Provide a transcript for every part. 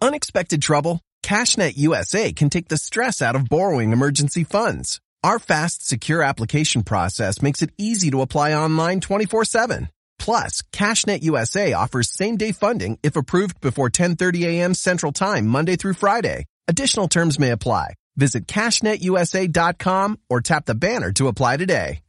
Unexpected trouble? CashNet USA can take the stress out of borrowing emergency funds. Our fast, secure application process makes it easy to apply online 24-7. Plus, CashNet USA offers same-day funding if approved before 10:30 a.m. Central Time Monday through Friday. Additional terms may apply. Visit cashnetusa.com or tap the banner to apply today.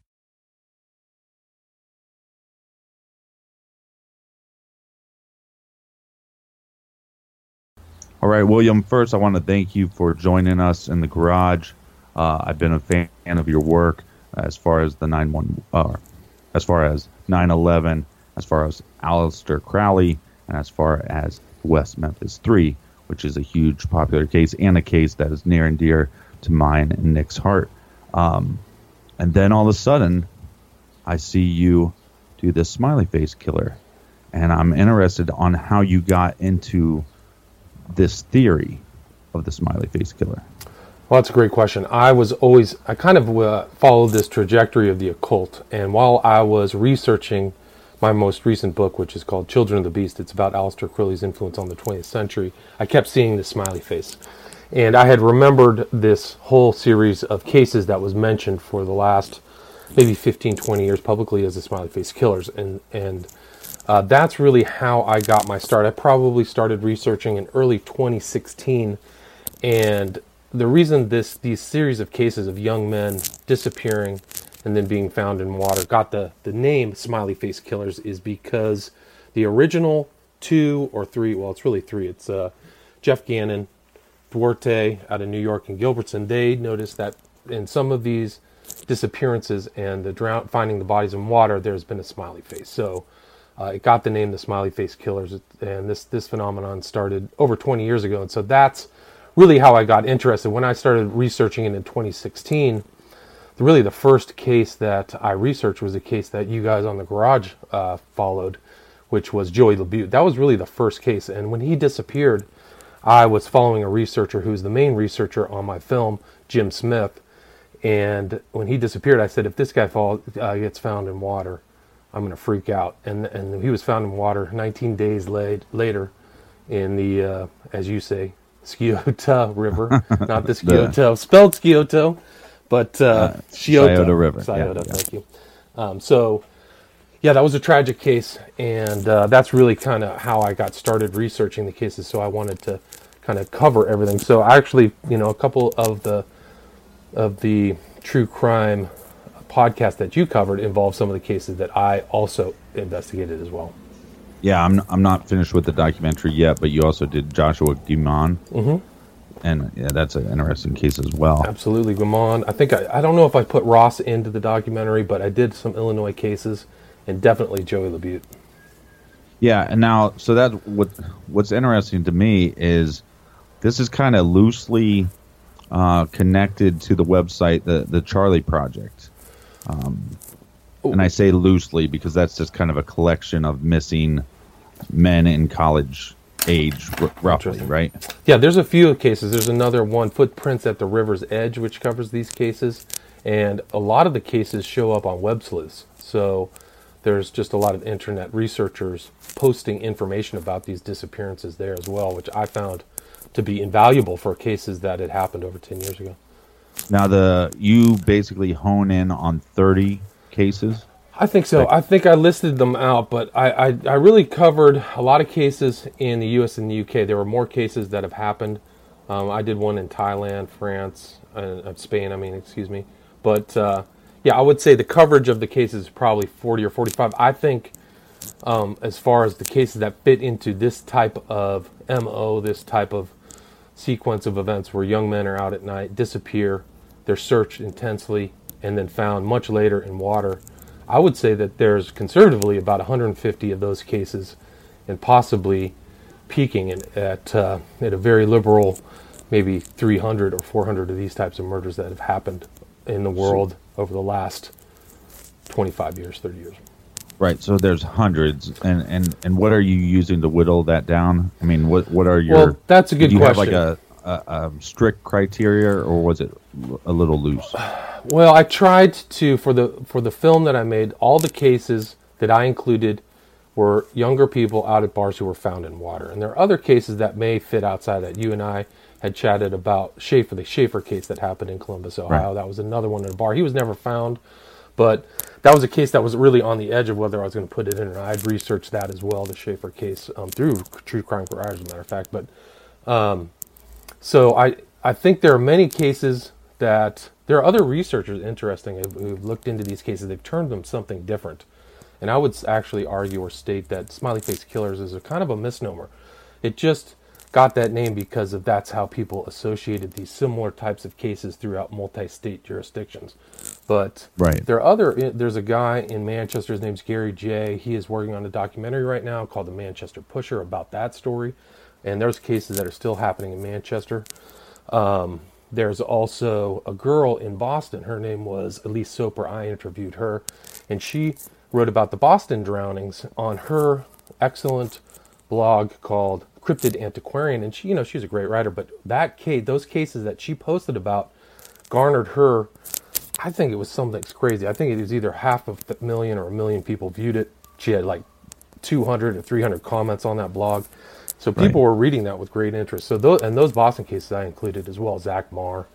All right, William. First, I want to thank you for joining us in the garage. Uh, I've been a fan of your work as far as the 911, uh, as far as 9/11, as far as Aleister Crowley, and as far as West Memphis Three, which is a huge popular case and a case that is near and dear to mine and Nick's heart. Um, and then all of a sudden, I see you do this smiley face killer, and I'm interested on how you got into this theory of the smiley face killer. Well, that's a great question. I was always, I kind of uh, followed this trajectory of the occult. And while I was researching my most recent book, which is called Children of the Beast, it's about Aleister Crowley's influence on the 20th century, I kept seeing the smiley face. And I had remembered this whole series of cases that was mentioned for the last maybe 15, 20 years publicly as the smiley face killers. And, and uh, that's really how I got my start. I probably started researching in early 2016. And the reason this these series of cases of young men disappearing and then being found in water got the, the name smiley face killers is because the original two or three well it's really three it's uh, jeff gannon duarte out of new york and gilbertson they noticed that in some of these disappearances and the drown finding the bodies in water there's been a smiley face so uh, it got the name the smiley face killers and this this phenomenon started over 20 years ago and so that's really how I got interested. When I started researching it in 2016, really the first case that I researched was a case that you guys on the garage uh, followed, which was Joey LeBeau. That was really the first case. And when he disappeared, I was following a researcher who's the main researcher on my film, Jim Smith. And when he disappeared, I said, if this guy fall, uh, gets found in water, I'm going to freak out. And, and he was found in water 19 days late, later in the, uh, as you say, Scioto River, not the Scioto, spelled Scioto, but uh, uh, Scioto River. Scioto, yeah, thank yeah. you. Um, so, yeah, that was a tragic case, and uh, that's really kind of how I got started researching the cases. So I wanted to kind of cover everything. So I actually, you know, a couple of the of the true crime podcast that you covered involved some of the cases that I also investigated as well yeah, I'm I'm not finished with the documentary yet, but you also did Joshua Guimon. Mm-hmm. And yeah, that's an interesting case as well. Absolutely, Guimon. I think I, I don't know if I put Ross into the documentary, but I did some Illinois cases, and definitely Joey LeBeau. Yeah, and now so that what what's interesting to me is this is kind of loosely uh, connected to the website, the the Charlie Project. Um, and I say loosely because that's just kind of a collection of missing men in college age, r- roughly, right? Yeah, there's a few cases. There's another one, Footprints at the River's Edge, which covers these cases. And a lot of the cases show up on web sleuths. So there's just a lot of internet researchers posting information about these disappearances there as well, which I found to be invaluable for cases that had happened over 10 years ago. Now, the you basically hone in on 30 cases. I think so. I think I listed them out, but I, I, I, really covered a lot of cases in the U.S. and the U.K. There were more cases that have happened. Um, I did one in Thailand, France, uh, Spain. I mean, excuse me. But uh, yeah, I would say the coverage of the cases is probably 40 or 45. I think um, as far as the cases that fit into this type of MO, this type of sequence of events where young men are out at night, disappear, they're searched intensely, and then found much later in water I would say that there's conservatively about 150 of those cases and possibly peaking at at, uh, at a very liberal, maybe 300 or 400 of these types of murders that have happened in the world over the last 25 years, 30 years. Right. So there's hundreds, and and and what are you using to whittle that down? I mean, what what are your? Well, that's a good do you question. have like a, a, a strict criteria, or was it a little loose? Well, I tried to for the for the film that I made. All the cases that I included were younger people out at bars who were found in water, and there are other cases that may fit outside that. You and I had chatted about Shaffer, the Shaffer case that happened in Columbus, Ohio. Right. That was another one in a bar. He was never found, but that was a case that was really on the edge of whether I was going to put it in. And I'd researched that as well, the Shaffer case, um, through True Crime for as a matter of fact. But um, so I I think there are many cases that there are other researchers interesting who've, looked into these cases. They've turned them something different, and I would actually argue or state that smiley face killers is a kind of a misnomer. It just got that name because of that's how people associated these similar types of cases throughout multi-state jurisdictions. But Right. there are other. There's a guy in Manchester. His name's Gary J. He is working on a documentary right now called The Manchester Pusher about that story, and there's cases that are still happening in Manchester. Um, there's also a girl in Boston. Her name was Elise Soper. I interviewed her, and she wrote about the Boston drownings on her excellent blog called Cryptid Antiquarian. And she, you know, she's a great writer. But that case, those cases that she posted about, garnered her. I think it was something crazy. I think it was either half a million or a million people viewed it. She had like 200 or 300 comments on that blog. So people were reading that with great interest. So those and those Boston cases I included as well, Zach Marr,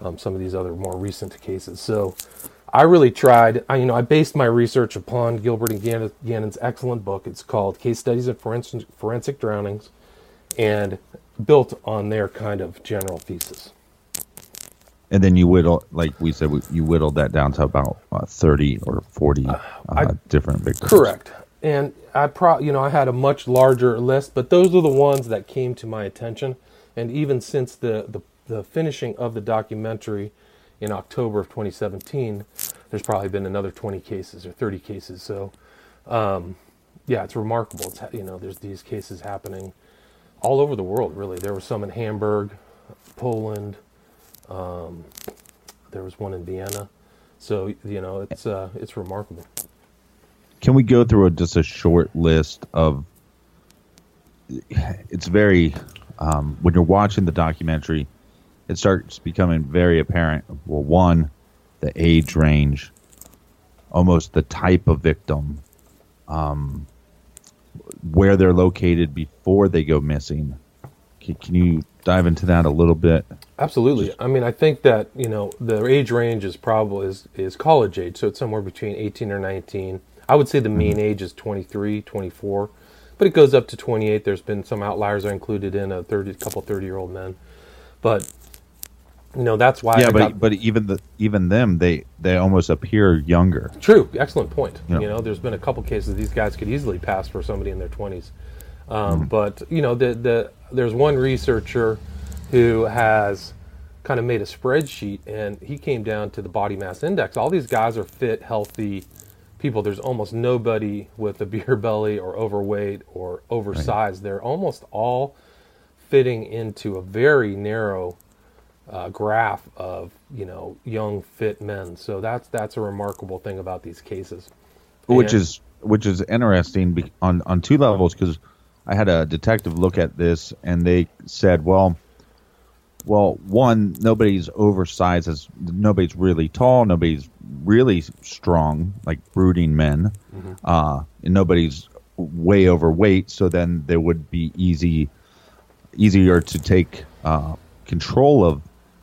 um, some of these other more recent cases. So I really tried. I you know I based my research upon Gilbert and Gannon, Gannon's excellent book. It's called Case Studies of Forensic, Forensic Drownings, and built on their kind of general thesis. And then you whittle, like we said, you whittled that down to about uh, thirty or forty uh, I- different victims. Correct. And I pro you know I had a much larger list, but those are the ones that came to my attention. And even since the the, the finishing of the documentary in October of 2017, there's probably been another 20 cases or 30 cases. So, um, yeah, it's remarkable. It's you know there's these cases happening all over the world. Really, there were some in Hamburg, Poland. Um, there was one in Vienna. So you know it's uh, it's remarkable. Can we go through a, just a short list of? It's very um, when you're watching the documentary, it starts becoming very apparent. Well, one, the age range, almost the type of victim, um, where they're located before they go missing. Can, can you dive into that a little bit? Absolutely. I mean, I think that you know the age range is probably is is college age, so it's somewhere between 18 or 19. I would say the mean age is 23, 24, but it goes up to 28. There's been some outliers are included in a 30 couple 30 year old men, but you know that's why. yeah, I but got, but even the even them they they almost appear younger. True, excellent point. Yeah. You know, there's been a couple cases these guys could easily pass for somebody in their 20s. Um, But you know, the the there's one researcher who has kind of made a spreadsheet, and he came down to the body mass index. All these guys are fit, healthy people. There's almost nobody with a beer belly or overweight or oversized. They're almost all fitting into a very narrow uh, graph of you know young fit men. So that's that's a remarkable thing about these cases. which And- is which is interesting on on two levels because I had a detective look at this and they said, well, well, one, nobody's oversized as nobody's really tall, nobody's really strong like brooding men, uh, and nobody's way overweight. So then there would be easy easier to take uh, control of,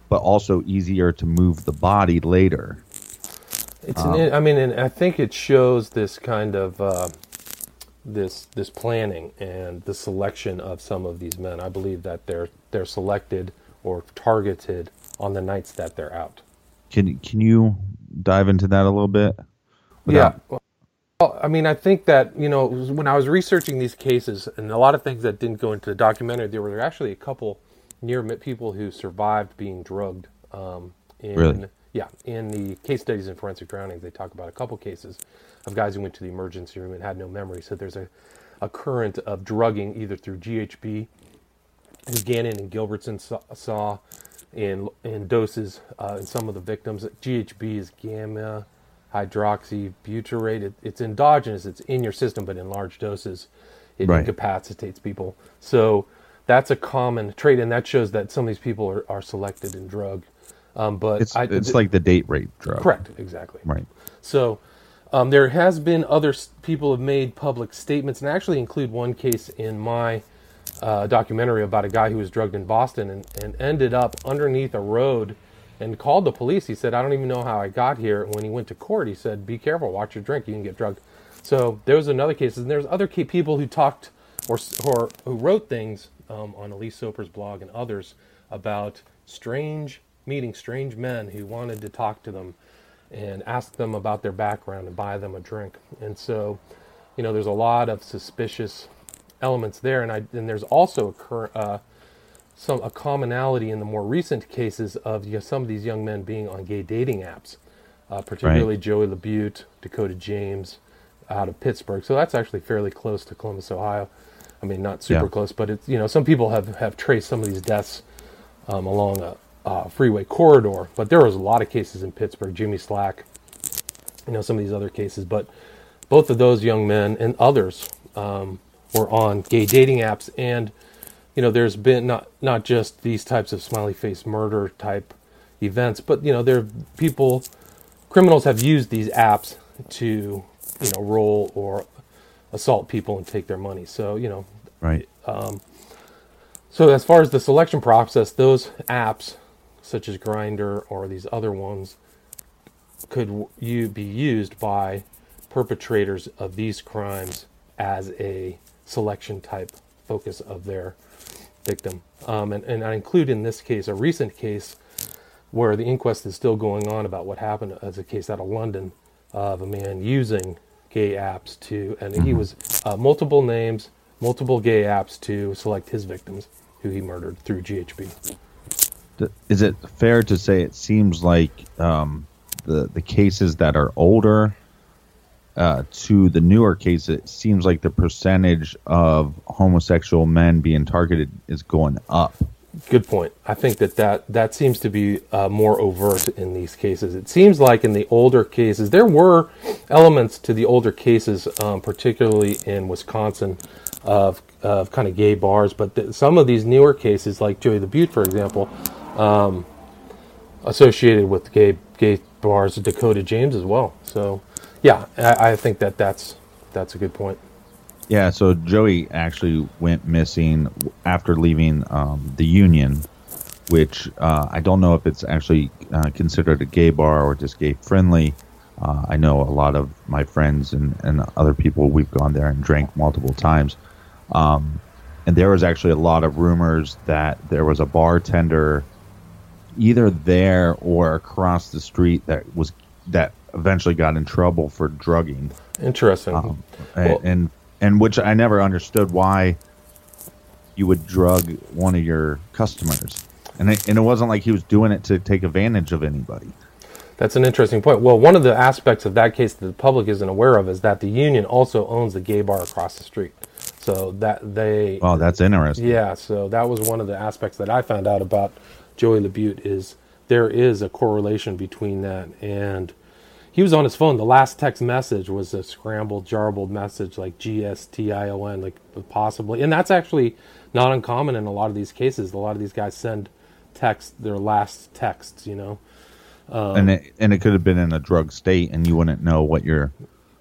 but also easier to move the body later. It's an, I mean, and I think it shows this kind of uh, this this planning and the selection of some of these men. I believe that they're they're selected or targeted on the nights that they're out. Can can you dive into that a little bit? Without- Yeah. Well, I mean, I think that you know when I was researching these cases, and a lot of things that didn't go into the documentary, there were actually a couple near people who survived being drugged. Um, in, Really? Yeah, in the case studies in forensic drownings, they talk about a couple cases of guys who went to the emergency room and had no memory. So there's a, a current of drugging either through GHB, Gannon and Gilbertson saw, saw in in doses uh, in some of the victims. GHB is gamma hydroxybutyrate. It, it's endogenous. It's in your system, but in large doses, it Right. incapacitates people. So that's a common trait, and that shows that some of these people are, are selected in drug. Um, but It's I, it's like the date rape drug. correct, exactly. Right. So um, there has been other people have made public statements, and I actually include one case in my uh, documentary about a guy who was drugged in Boston and, and ended up underneath a road and called the police. He said, "I don't even know how I got here." When he went to court, he said, "Be careful, watch your drink. You can get drugged." So there was another case, and there's other people who talked or or who wrote things um, on Elise Soper's blog and others about strange meeting strange men who wanted to talk to them and ask them about their background and buy them a drink. And so, you know, there's a lot of suspicious elements there, and I and there's also a uh, some a commonality in the more recent cases of you know, some of these young men being on gay dating apps, uh, particularly Joey LeBeau, Dakota James, out of Pittsburgh. So that's actually fairly close to Columbus, Ohio. I mean, not super Yeah. close, but it's you know some people have have traced some of these deaths um, along a, a freeway corridor. But there was a lot of cases in Pittsburgh. Jimmy Slack, you know, some of these other cases. But both of those young men and others um, were on gay dating apps, and you know, there's been not not just these types of smiley face murder type events, but you know, there people, criminals have used these apps to you know roll or assault people and take their money. So you know, Right. Um, so as far as the selection process, those apps, such as Grindr or these other ones, could you be used by perpetrators of these crimes as a selection type focus of their victim. Um, and, and I include in this case a recent case where the inquest is still going on about what happened as a case out of London of a man using gay apps to, and he was uh, multiple names, multiple gay apps to select his victims who he murdered through GHB. Is it fair to say it seems like um, the the cases that are older uh, to the newer cases, it seems like the percentage of homosexual men being targeted is going up. Good point. I think that that, that seems to be uh, more overt in these cases. It seems like in the older cases, there were elements to the older cases, um, particularly in Wisconsin, of, of kind of gay bars. But some of these newer cases, like Joey the Butte, for example, um, associated with gay gay bars, Dakota James as well. So, yeah, I, I think that that's that's a good point. Yeah, so Joey actually went missing after leaving um, the Union, which uh, I don't know if it's actually uh, considered a gay bar or just gay friendly. Uh, I know a lot of my friends and, and other people, we've gone there and drank multiple times. Um, and there was actually a lot of rumors that there was a bartender either there or across the street that was that eventually got in trouble for drugging Interesting. Um, and, Well- and and which I never understood why you would drug one of your customers, and it, and it wasn't like he was doing it to take advantage of anybody. That's an interesting point. Well, one of the aspects of that case that the public isn't aware of is that the union also owns the gay bar across the street. So that they, Oh, that's interesting. yeah. So that was one of the aspects that I found out about Joey LeBeau is there is a correlation between that and he was on his phone. The last text message was a scrambled, jarbled message like G S T I O N, like possibly, and that's actually not uncommon in a lot of these cases. A lot of these guys send text their last texts, you know. and it and it could have been in a drug state, and you wouldn't know what you're.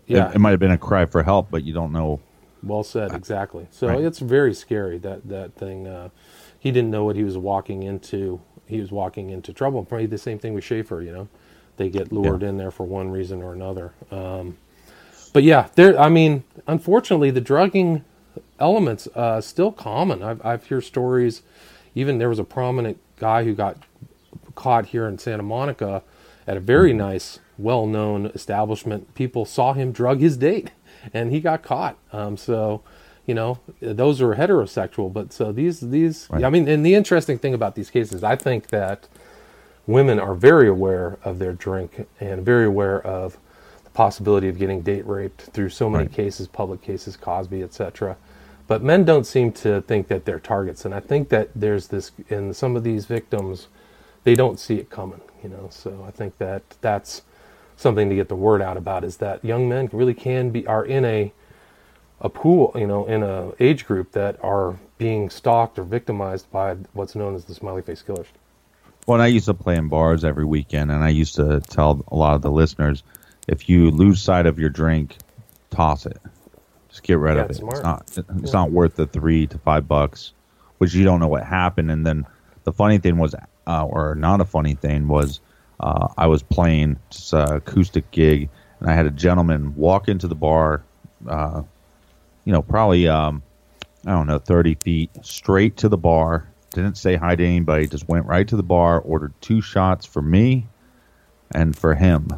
Yeah. it, it might have been a cry for help, but you don't know. Well said, exactly. So right. it's very scary that that thing. Uh, he didn't know what he was walking into. He was walking into trouble. Probably the same thing with Shaffer. You know, they get lured Yeah. in there for one reason or another. Um, but yeah, there. I mean, unfortunately, the drugging elements uh, still common. I've I've heard stories. Even there was a prominent guy who got caught here in Santa Monica at a very nice, well-known establishment. People saw him drug his date, and he got caught. Um, so, you know, those are heterosexual. But so these these, Right. I mean, and the interesting thing about these cases, I think that women are very aware of their drink and very aware of the possibility of getting date raped through so many Right. cases, public cases, Cosby, etc. But men don't seem to think that they're targets, and I think that there's this in some of these victims, they don't see it coming. You know, so I think that that's something to get the word out about is that young men really can be are in a a pool, you know, in a age group that are being stalked or victimized by what's known as the smiley face killers. Well, and I used to play in bars every weekend, and I used to tell a lot of the listeners, if you lose sight of your drink, toss it. Just get rid Yeah, of it. it's smart. It's not. It's not worth the three to five bucks, which you don't know what happened. And then the funny thing was, uh, or not a funny thing was, uh, I was playing just a acoustic gig, and I had a gentleman walk into the bar. Uh, you know, probably um, I don't know, 30 feet straight to the bar. Didn't say hi to anybody. Just went right to the bar. Ordered two shots for me and for him.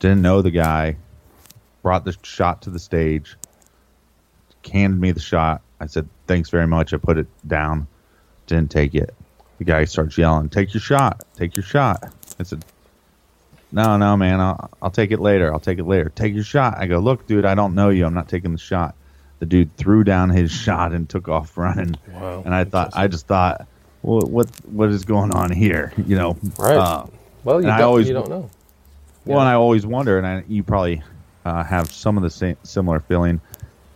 Didn't know the guy. Brought the shot to the stage. Canned me the shot. I said, thanks very much. I put it down. Didn't take it. The guy starts yelling, take your shot. Take your shot. I said, no, no, man. I'll, I'll take it later. I'll take it later. Take your shot. I go, look, dude, I don't know you. I'm not taking the shot. The dude threw down his shot and took off running. Wow, And I thought, I just thought, well, what, what is going on here? You know, Right. Uh, Well, you I don't, always- you don't know. well, and I always wonder, and I, you probably uh, have some of the same similar feeling,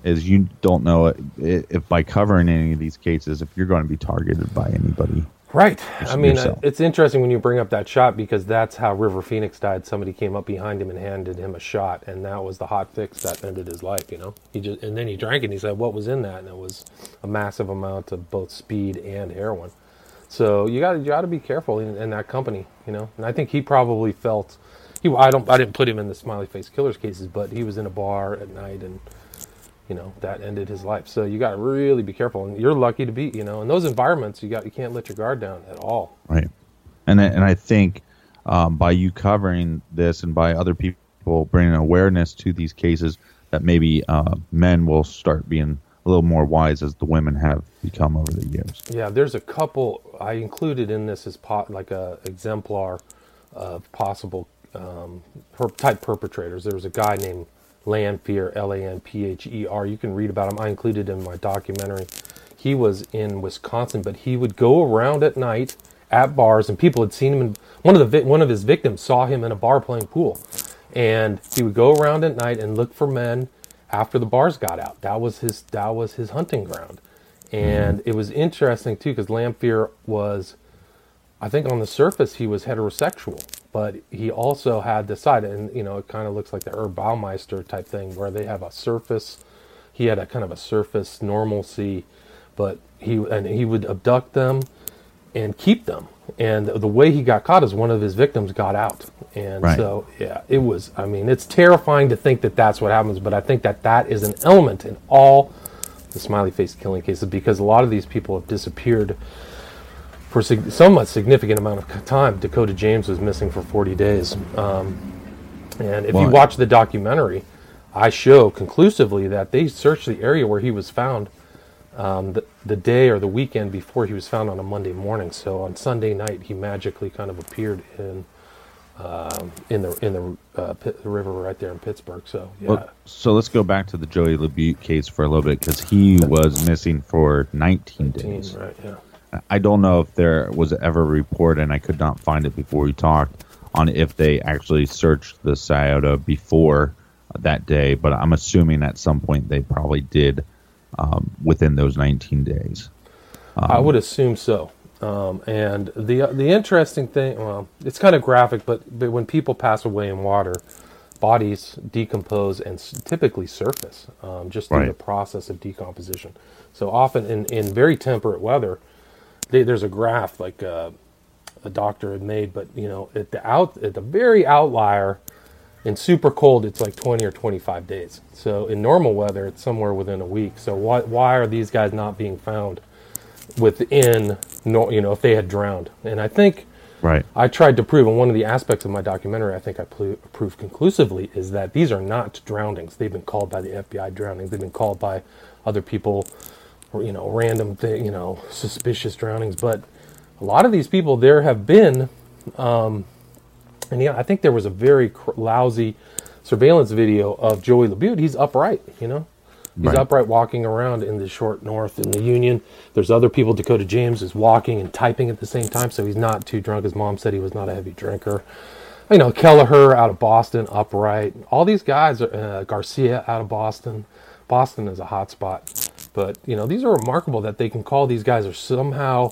is you don't know i- if by covering any of these cases, if you're going to be targeted by anybody. Right. I mean, yourself. it's interesting when you bring up that shot because that's how River Phoenix died. Somebody came up behind him and handed him a shot, and that was the hot fix that ended his life. You know, he just and then he drank it. and He said, "What was in that?" And it was a massive amount of both speed and heroin. So you got you got to be careful in, in that company. You know, and I think he probably felt. He, I don't. I didn't put him in the smiley face killers cases, but he was in a bar at night and you know that ended his life so you got to really be careful and you're lucky to be you know in those environments you got you can't let your guard down at all Right. And I- and I think um, by you covering this and by other people bringing awareness to these cases, that maybe uh, men will start being a little more wise as the women have become over the years. yeah there's a couple i included in this as pot like a exemplar of possible um, per- type perpetrators there was a guy named Lanphier, L A N P H E R. You can read about him. I included in my documentary. He was in Wisconsin, but he would go around at night at bars, and people had seen him. In, one of the one of his victims saw him in a bar playing pool, and he would go around at night and look for men after the bars got out. That was his that was his hunting ground, and mm-hmm. it was interesting too because Lanphier was I think on the surface he was heterosexual, but he also had the side, and you know, it kind of looks like the Herb Baumeister type thing, where they have a surface. He had a kind of a surface normalcy, but he and he would abduct them and keep them. And the way he got caught is one of his victims got out, and Right. so yeah, it was. I mean, it's terrifying to think that that's what happens, but I think that that is an element in all the smiley face killing cases because a lot of these people have disappeared for sig- somewhat significant amount of time. Dakota James was missing for 40 days. Um, and if you watch the documentary, I show conclusively that they searched the area where he was found um, the, the day or the weekend before he was found on a Monday morning. So on Sunday night, he magically kind of appeared in um, in the in the, uh, Pit, the river right there in Pittsburgh. So yeah, Well, so let's go back to the Joey LeBeau case for a little bit because he was missing for 19 team, days. right? Yeah. I don't know if there was ever a report, and I could not find it before we talked, on if they actually searched the Scioto before that day, but I'm assuming at some point they probably did um, within those 19 days. I would assume so. Um, and the the interesting thing, well, it's kind of graphic, but, but when people pass away in water, bodies decompose and s- typically surface um, just through Right. the process of decomposition. So often in, in very temperate weather, they, there's a graph like uh, a doctor had made, but you know at the out at the very outlier, in super cold it's like 20 or 25 days. So in normal weather it's somewhere within a week. So why why are these guys not being found? within no, you know if they had drowned and i think Right. i tried to prove and one of the aspects of my documentary i think i pl- proved conclusively is that these are not drownings they've been called by the fbi drownings they've been called by other people you know random thing you know suspicious drownings but a lot of these people there have been um, and yeah i think there was a very cr- lousy surveillance video of Joey LeBeau, he's upright, you know? He's Right. upright walking around in the short north in the Union. There's other people. Dakota James is walking and typing at the same time, so he's not too drunk. His mom said he was not a heavy drinker. You know, Kelleher out of Boston, upright. All these guys, are, uh, Garcia out of Boston. Boston is a hot spot. But, you know, these are remarkable that they can call these guys are somehow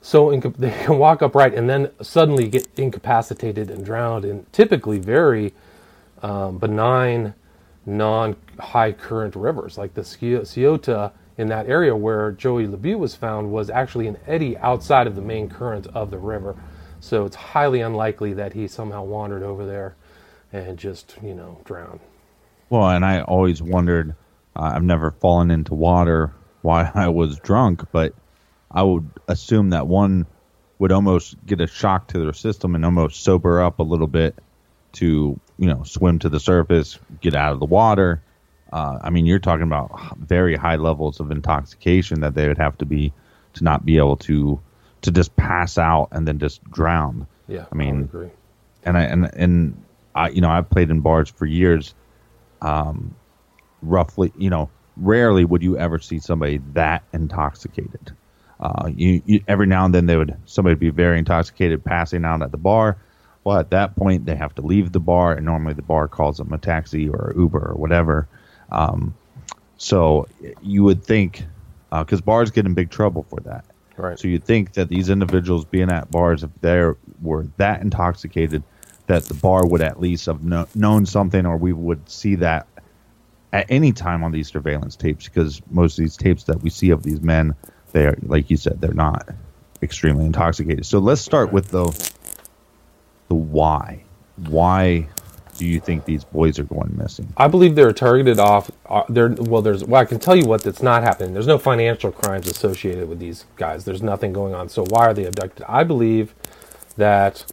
so inca- they can walk upright and then suddenly get incapacitated and drowned in typically very um, benign, non-high current rivers. Like the Scioto in that area where Joey LeBeau was found was actually an eddy outside of the main current of the river. So it's highly unlikely that he somehow wandered over there and just, you know, drowned. Well, and I always wondered. Uh, I've never fallen into water while I was drunk, but I would assume that one would almost get a shock to their system and almost sober up a little bit to you know swim to the surface, get out of the water. Uh, I mean, you're talking about very high levels of intoxication that they would have to be to not be able to to just pass out and then just drown. Yeah, I mean, agree. and I and and I you know I've played in bars for years. Um, roughly, you know, rarely would you ever see somebody that intoxicated. Uh, you, you every now and then they would somebody would be very intoxicated, passing out at the bar. Well, at that point they have to leave the bar, and normally the bar calls them a taxi or Uber or whatever. Um, so you would think because bars get in big trouble for that. Right. So you'd think that these individuals being at bars, if they were that intoxicated, that the bar would at least have kno- known something, or we would see that at any time on these surveillance tapes. Because most of these tapes that we see of these men, they are, like you said, they're not extremely intoxicated. So let's start with the the why. Why do you think these boys are going missing? I believe they're targeted off. Uh, they're well. There's well. I can tell you what that's not happening. There's no financial crimes associated with these guys. There's nothing going on. So why are they abducted? I believe that,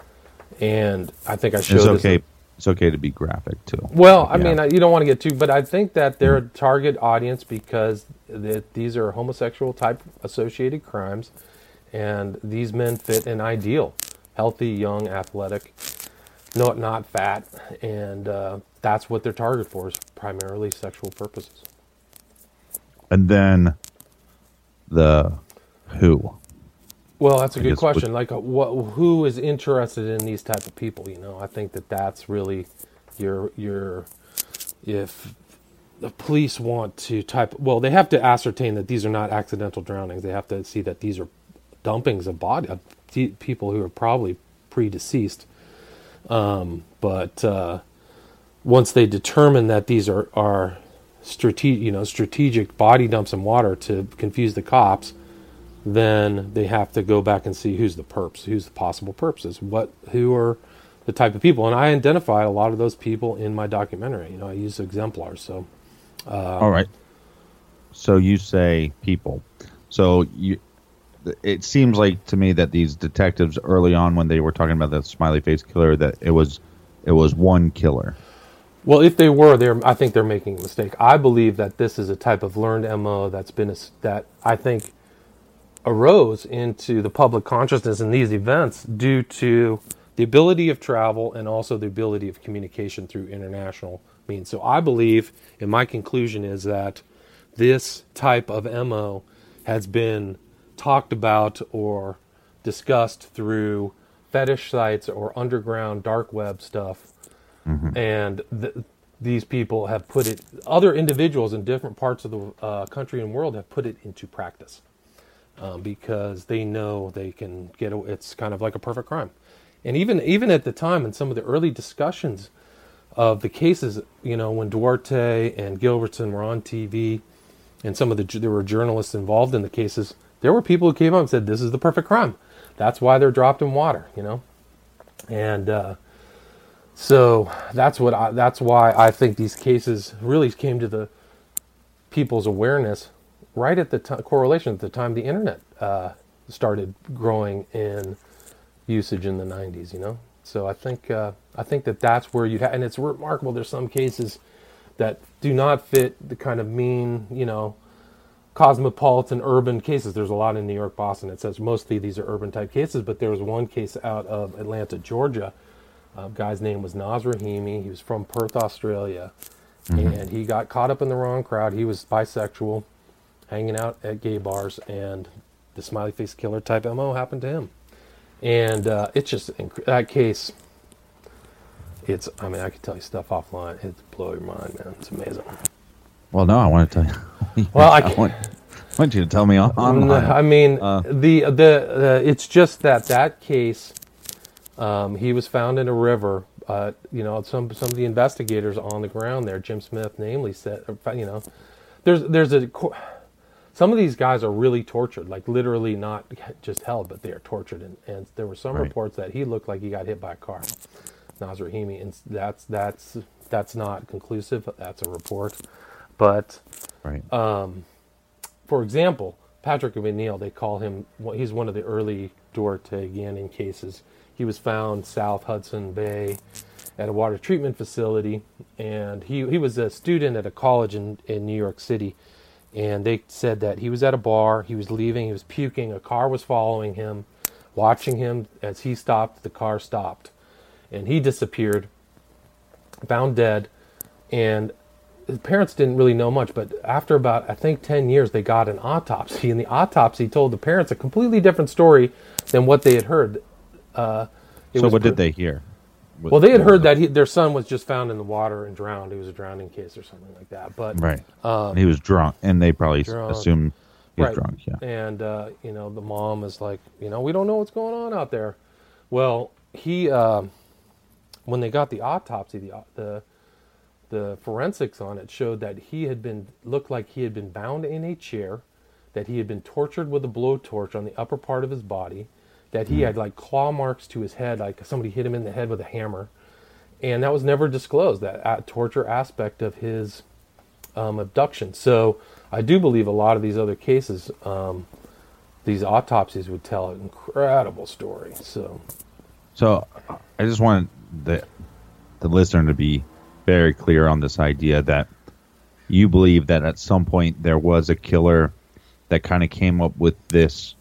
and I think I showed. It's this- okay. It's okay to be graphic too. Well, I Yeah. mean, you don't want to get too, but I think that they're a target audience because that these are homosexual type associated crimes, and these men fit an ideal: healthy, young, athletic, not not fat, and uh, that's what they're targeted for is primarily sexual purposes. and then the who. Well, that's a I good question. Like, uh, what, who is interested in these type of people? You know, I think that that's really your your if the police want to type. Well, they have to ascertain that these are not accidental drownings. They have to see that these are dumpings of body of people who are probably pre-deceased. Um, but uh, once they determine that these are are strategic, you know, strategic body dumps in water to confuse the cops, then they have to go back and see who's the perps, who's the possible perps, what who are the type of people. And I identified a lot of those people in my documentary. You know, I use exemplars. So um, All right. So you say people. So you. It seems like to me that these detectives early on, when they were talking about the smiley face killer, that it was, it was one killer. Well, if they were, they're. I think they're making a mistake. I believe that this is a type of learned mo that's been a, that I think arose into the public consciousness in these events due to the ability of travel and also the ability of communication through international means. So I believe, and my conclusion is that this type of mo has been talked about or discussed through fetish sites or underground dark web stuff. And th- these people have put it other individuals in different parts of the uh, country and world have put it into practice um, because they know they can get it's kind of like a perfect crime. And even even at the time in some of the early discussions of the cases you know when duarte and gilbertson were on tv and some of the there were journalists involved in the cases there were people who came up and said this is the perfect crime. That's why they're dropped in water you know? And uh, so that's what I, that's why I think these cases really came to the people's awareness right at the t- correlation at the time the internet uh, started growing in usage in the 90s. You know, so I think uh, I think that that's where you have, and it's remarkable. There's some cases that do not fit the kind of mean, you know, cosmopolitan urban cases. There's a lot in New York, Boston. It says mostly these are urban type cases, but there was one case out of Atlanta, Georgia, Uh, guy's name was Naz Rahimi. He was from Perth, Australia, and he got caught up in the wrong crowd. He was bisexual, hanging out at gay bars, and the smiley face killer type mo happened to him. And uh, it's just inc- that case. It's. I mean, I could tell you stuff offline. It's blow your mind, man. It's amazing. Well, no, I want to tell you. Well, I I want, want you to tell me on, online. I mean, Uh. the the uh, it's just that that case, um, he was found in a river. Uh, you know, some some of the investigators on the ground there, Jim Smith, namely, said, uh, you know, there's there's a some of these guys are really tortured, like literally not just held, but they are tortured. And, and there were some Right. reports that he looked like he got hit by a car, Rahimi, and that's that's that's not conclusive. That's a report, but right. Um, for example, Patrick McNeil, they call him, well, he's one of the early Duarte Gannon cases. He was found South Hudson Bay at a water treatment facility, and he, he was a student at a college in, in New York City. And they said that he was at a bar, he was leaving, he was puking, a car was following him, watching him. As he stopped, the car stopped. And he disappeared, found dead, and his parents didn't really know much, but after about I think ten years, they got an autopsy, and the autopsy told the parents a completely different story than what they had heard. Uh, it So what pre- did they hear? What- Well, they had heard that he, their son was just found in the water and drowned. It was a drowning case or something like that. But Right. he was drunk, and they probably drunk. assumed he was right. drunk. Yeah. And uh, you know, the mom is like, you know, we don't know what's going on out there. Well, he uh, when they got the autopsy, the the the forensics on it showed that he had been looked like he had been bound in a chair, that he had been tortured with a blowtorch on the upper part of his body, that he had like claw marks to his head, like somebody hit him in the head with a hammer, and that was never disclosed. That uh, torture aspect of his um, abduction. So I do believe a lot of these other cases, um, these autopsies would tell an incredible story. So So I just want the the listener to be very clear on this idea that you believe that at some point there was a killer that kind of came up with this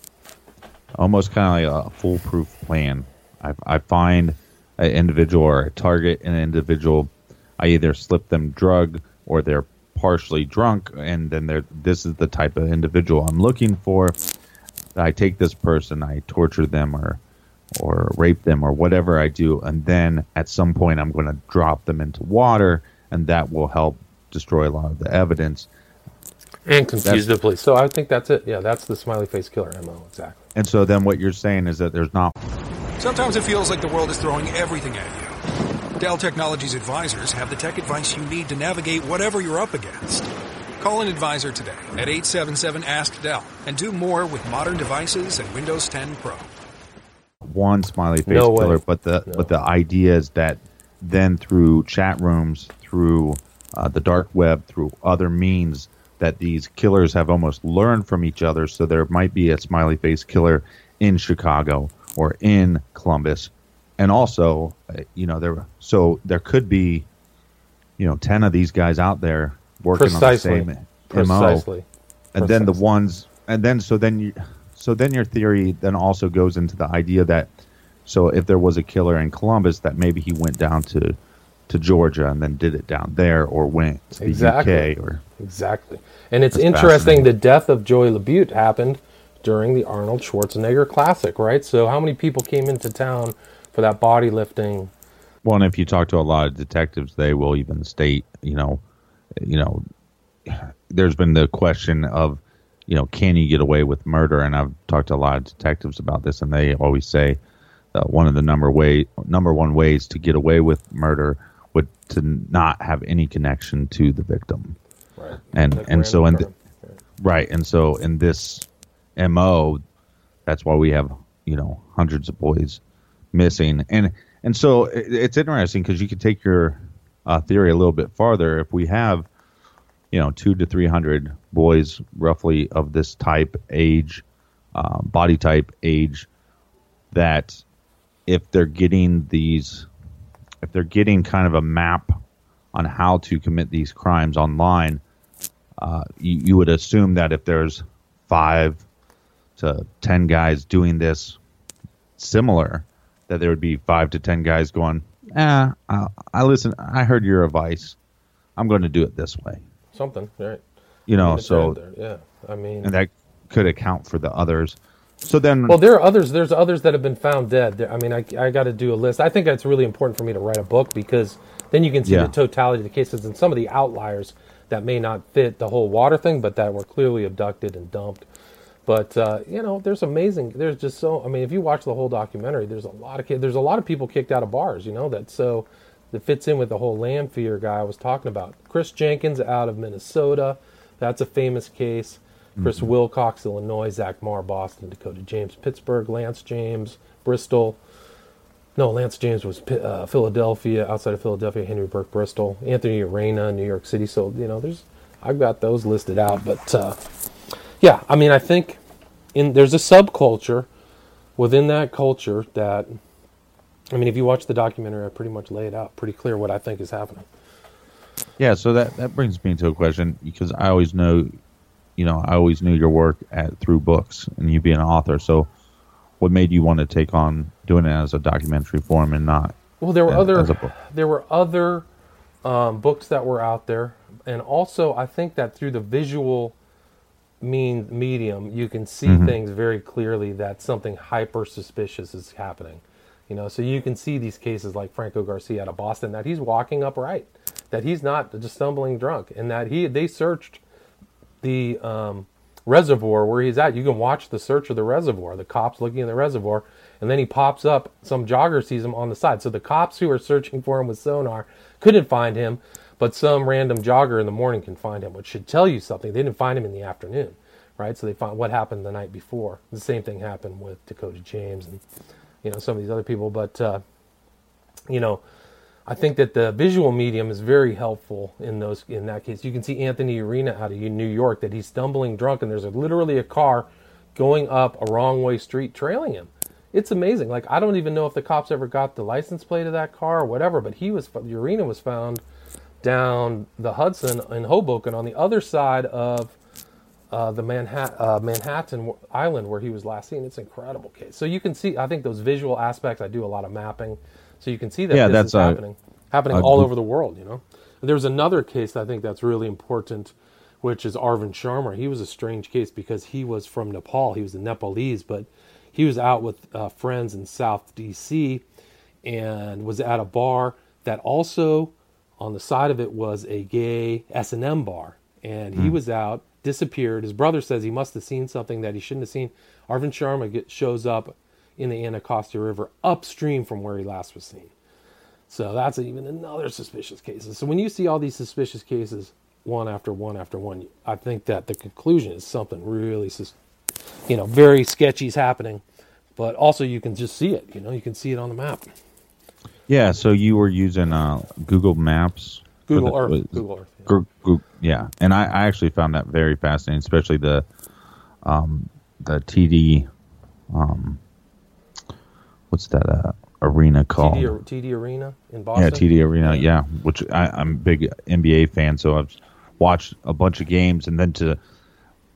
almost kind of like a foolproof plan. I, I find an individual or target an individual, I either slip them drug or they're partially drunk, and then they're this is the type of individual I'm looking for. I take this person, I torture them or or rape them or whatever I do, and then at some point I'm going to drop them into water, and that will help destroy a lot of the evidence. And confuse the police. So I think that's it. Yeah, that's the smiley face killer mo. Exactly. And so then what you're saying is that there's not Sometimes it feels like the world is throwing everything at you. Dell Technologies advisors have the tech advice you need to navigate whatever you're up against. Call an advisor today at 877 Ask Dell and do more with modern devices and Windows 10 Pro. one smiley face No way. killer, but the No. but the idea is that then through chat rooms, through uh, the dark web, through other means, that these killers have almost learned from each other. So there might be a smiley face killer in Chicago or in Columbus, and also, uh, you know, there so there could be, you know, ten of these guys out there working Precisely. on the same Precisely. mo, and then the ones, and then so then you, so then your theory then also goes into the idea that, so if there was a killer in Columbus, that maybe he went down to, to Georgia and then did it down there, or went to the Exactly. UK, or Exactly. And it's That's interesting the death of Joy LeBeau happened during the Arnold Schwarzenegger Classic, right? So how many people came into town for that body lifting? Well, and if you talk to a lot of detectives, they will even state, you know, you know, there's been the question of, you know, can you get away with murder? And I've talked to a lot of detectives about this, and they always say that one of the number way number one ways to get away with murder would to not have any connection to the victim. Right. And Like and so in right, and so in this mo, that's why we have you know hundreds of boys missing, and and so it, it's interesting because you could take your uh, theory a little bit farther. If we have you know two to three hundred boys roughly of this type, age, uh, body type, age, that if they're getting these, if they're getting kind of a map on how to commit these crimes online, uh, you, you would assume that if there's five to ten guys doing this similar, that there would be five to ten guys going, ah, I, I listen. I heard your advice. I'm going to do it this way. Something, right? You know, so there, yeah. I mean, and that could account for the others. So then, Well, there are others. There's others that have been found dead. There, I mean, I, I got to do a list. I think that's really important for me to write a book because then you can see Yeah. the totality of the cases and some of the outliers that may not fit the whole water thing, but that were clearly abducted and dumped. But uh, you know, there's amazing. There's just so. I mean, if you watch the whole documentary, there's a lot of ki- there's a lot of people kicked out of bars. You know that so that fits in with the whole Lanfear guy I was talking about. Chris Jenkins out of Minnesota, that's a famous case. Chris Wilcox, Illinois, Zach Marr, Boston, Dakota James, Pittsburgh, Lance James, Bristol. No, Lance James was uh, Philadelphia, outside of Philadelphia, Henry Burke, Bristol, Anthony Arena, New York City. So, you know, there's, I've got those listed out. But, uh, yeah, I mean, I think in there's a subculture within that culture that, I mean, if you watch the documentary, I pretty much lay it out pretty clear what I think is happening. yeah. So that that brings me to a question because I always know, you know, I always knew your work at through books and you being an author. So, what made you want to take on doing it as a documentary form and not? Well, there were as- other as a book? there were other um, books that were out there, and also I think that through the visual mean medium, you can see things very clearly that something hyper suspicious is happening. You know, so you can see these cases like Franco Garcia out of Boston that he's walking upright, that he's not just stumbling drunk, and that he they searched the um, reservoir where he's at. You can watch the search of the reservoir. The cops looking in the reservoir, and then he pops up. Some jogger sees him on the side. So the cops who are searching for him with sonar couldn't find him, but some random jogger in the morning can find him, which should tell you something. They didn't find him in the afternoon, right? So they find what happened the night before. The same thing happened with Dakota James and you know some of these other people, but uh, you know. I think that the visual medium is very helpful in those in that case. You can see Anthony Arena out of New York that he's stumbling drunk and there's a, literally a car going up a wrong way street trailing him. It's amazing. Like I don't even know if the cops ever got the license plate of that car or whatever, but he was Arena was found down the Hudson in Hoboken on the other side of uh, the Manhattan, uh, Manhattan Island where he was last seen. It's an incredible case. So you can see, I think those visual aspects. I do a lot of mapping, so you can see that Yeah, this that's is a- happening, happening a all over the world. You know, there's another case I think that's really important, which is Arvind Sharma. He was a strange case because he was from Nepal. He was a Nepalese, but he was out with uh, friends in South D.C. and was at a bar that also on the side of it was a gay S&M bar and he was out disappeared his brother says he must have seen something that he shouldn't have seen Arvind Sharma get, shows up in the Anacostia River upstream from where he last was seen so that's even another suspicious case so when you see all these suspicious cases one after one after one I think that the conclusion is something really sus- you know very sketchy is happening but also you can just see it you know you can see it on the map Yeah. So you were using uh, Google Maps. Google the- Earth was- Google Earth yeah. Yeah, and I, I actually found that very fascinating, especially the um, the TD, um, what's that uh, arena called? TD, TD Arena in Boston. yeah, TD Arena. Yeah, which I, I'm a big NBA fan, so I've watched a bunch of games, and then to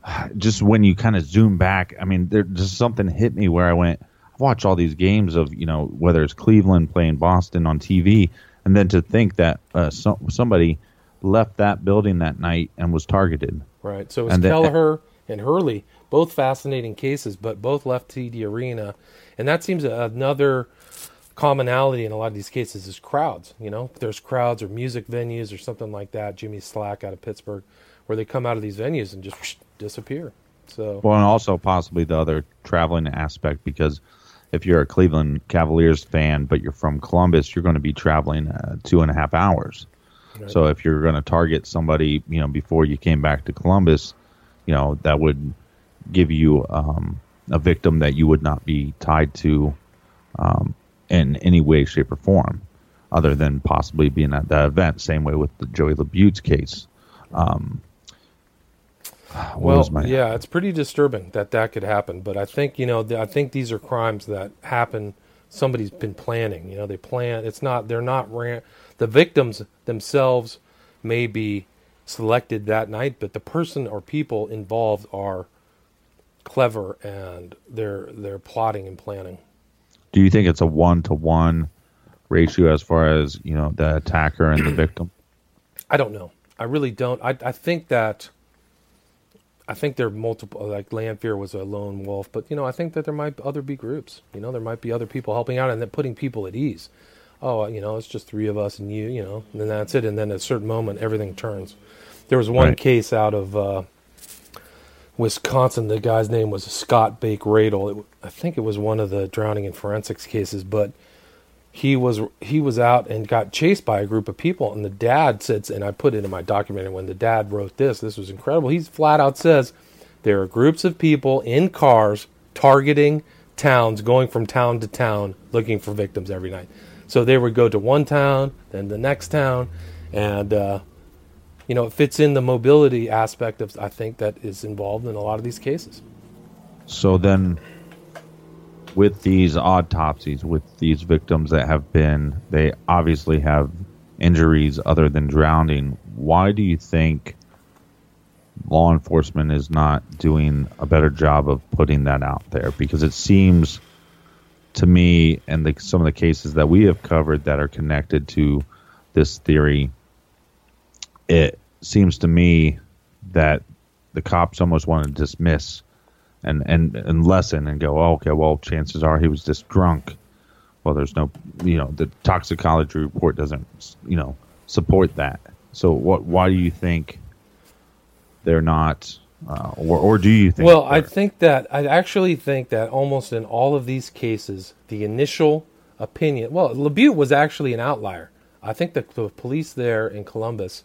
just when you kind of zoom back, I mean, there just something hit me where I went. I've watched all these games of you know whether it's Cleveland playing Boston on TV, and then to think that uh, so, somebody left that building that night and was targeted. Right. So it's Kelleher and Hurley, both fascinating cases, but both left TD Arena, and that seems another commonality in a lot of these cases is crowds. You know, there's crowds or music venues or something like that. Jimmy Slack out of Pittsburgh, where they come out of these venues and just disappear. So Well, and also possibly the other traveling aspect because if you're a Cleveland Cavaliers fan but you're from Columbus, you're going to be traveling uh, two and a half hours. So if you're going to target somebody, you know, before you came back to Columbus, you know, that would give you um, a victim that you would not be tied to um, in any way, shape, or form, other than possibly being at that event. Same way with the Joey LeBeau's case. Um, well, my- yeah, it's pretty disturbing that that could happen. But I think you know, th- I think these are crimes that happen. Somebody's been planning. You know, they plan. It's not. They're not. Ran- the victims themselves may be selected that night, but the person or people involved are clever and they're they're plotting and planning. Do you think it's a one to one ratio as far as you know the attacker and the victim? I don't know. I really don't. I I think that. I think there are multiple. Like Lanfear was a lone wolf, but you know, I think that there might other be groups. You know, there might be other people helping out and then putting people at ease. Oh, you know, it's just three of us and you. You know, and then that's it. And then at a certain moment, everything turns. There was one Right. case out of uh, Wisconsin. The guy's name was Scott Bake Radel. I think it was one of the drowning in forensics cases, but he was he was out and got chased by a group of people and the dad sits and I put it in my document when the dad wrote this this was incredible He flat out says there are groups of people in cars targeting towns going from town to town looking for victims every night so they would go to one town then the next town and uh, you know it fits in the mobility aspect of I think that is involved in a lot of these cases So then, with these autopsies, with these victims that have been, they obviously have injuries other than drowning. Why do you think law enforcement is not doing a better job of putting that out there? Because it seems to me, and the, some of the cases that we have covered that are connected to this theory, it seems to me that the cops almost want to dismiss and and and lessen and go, oh, okay, well, chances are he was just drunk. Well, there's no, you know, the toxicology report doesn't, you know, support that. So, what? Why do you think they're not, uh, or or do you think? Well, I think that I actually think that almost in all of these cases, the initial opinion. Well, LeBeau was actually an outlier. I think that the police there in Columbus